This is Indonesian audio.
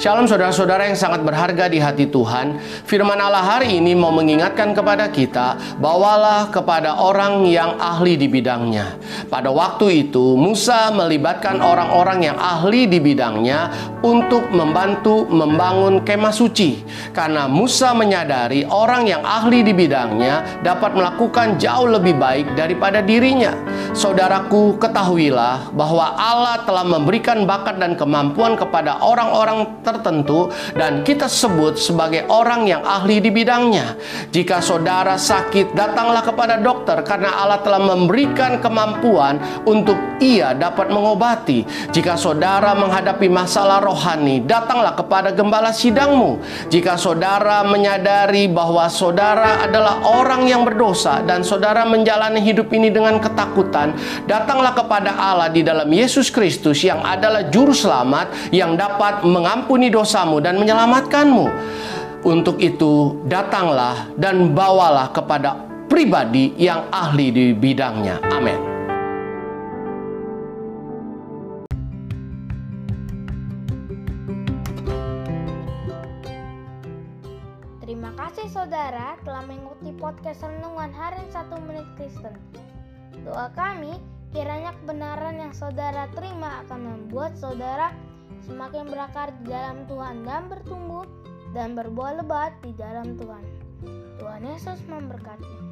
Shalom saudara-saudara yang sangat berharga di hati Tuhan. Firman Allah hari ini mau mengingatkan kepada kita, bawalah kepada orang yang ahli di bidangnya. Pada waktu itu, Musa melibatkan orang-orang yang ahli di bidangnya untuk membantu membangun kemah suci. Karena Musa menyadari orang yang ahli di bidangnya dapat melakukan jauh lebih baik daripada dirinya. Saudaraku, ketahuilah bahwa Allah telah memberikan bakat dan kemampuan kepada orang-orang tertentu dan kita sebut sebagai orang yang ahli di bidangnya. Jika saudara sakit, datanglah kepada dokter karena Allah telah memberikan kemampuan untuk ia dapat mengobati. Jika saudara menghadapi masalah rohani, datanglah kepada gembala sidangmu. Jika saudara menyadari bahwa saudara adalah orang yang berdosa dan saudara menjalani hidup ini dengan ketakutan, datanglah kepada Allah di dalam Yesus Kristus yang adalah juru selamat yang dapat mengampuni mengampuni dosamu dan menyelamatkanmu. Untuk itu, datanglah dan bawalah kepada pribadi yang ahli di bidangnya. Amin. Terima kasih saudara telah mengikuti podcast Renungan Harian 1 Menit Kristen. Doa kami kiranya kebenaran yang saudara terima akan membuat saudara semakin berakar di dalam Tuhan dan bertumbuh dan berbuah lebat di dalam Tuhan. Tuhan Yesus memberkati.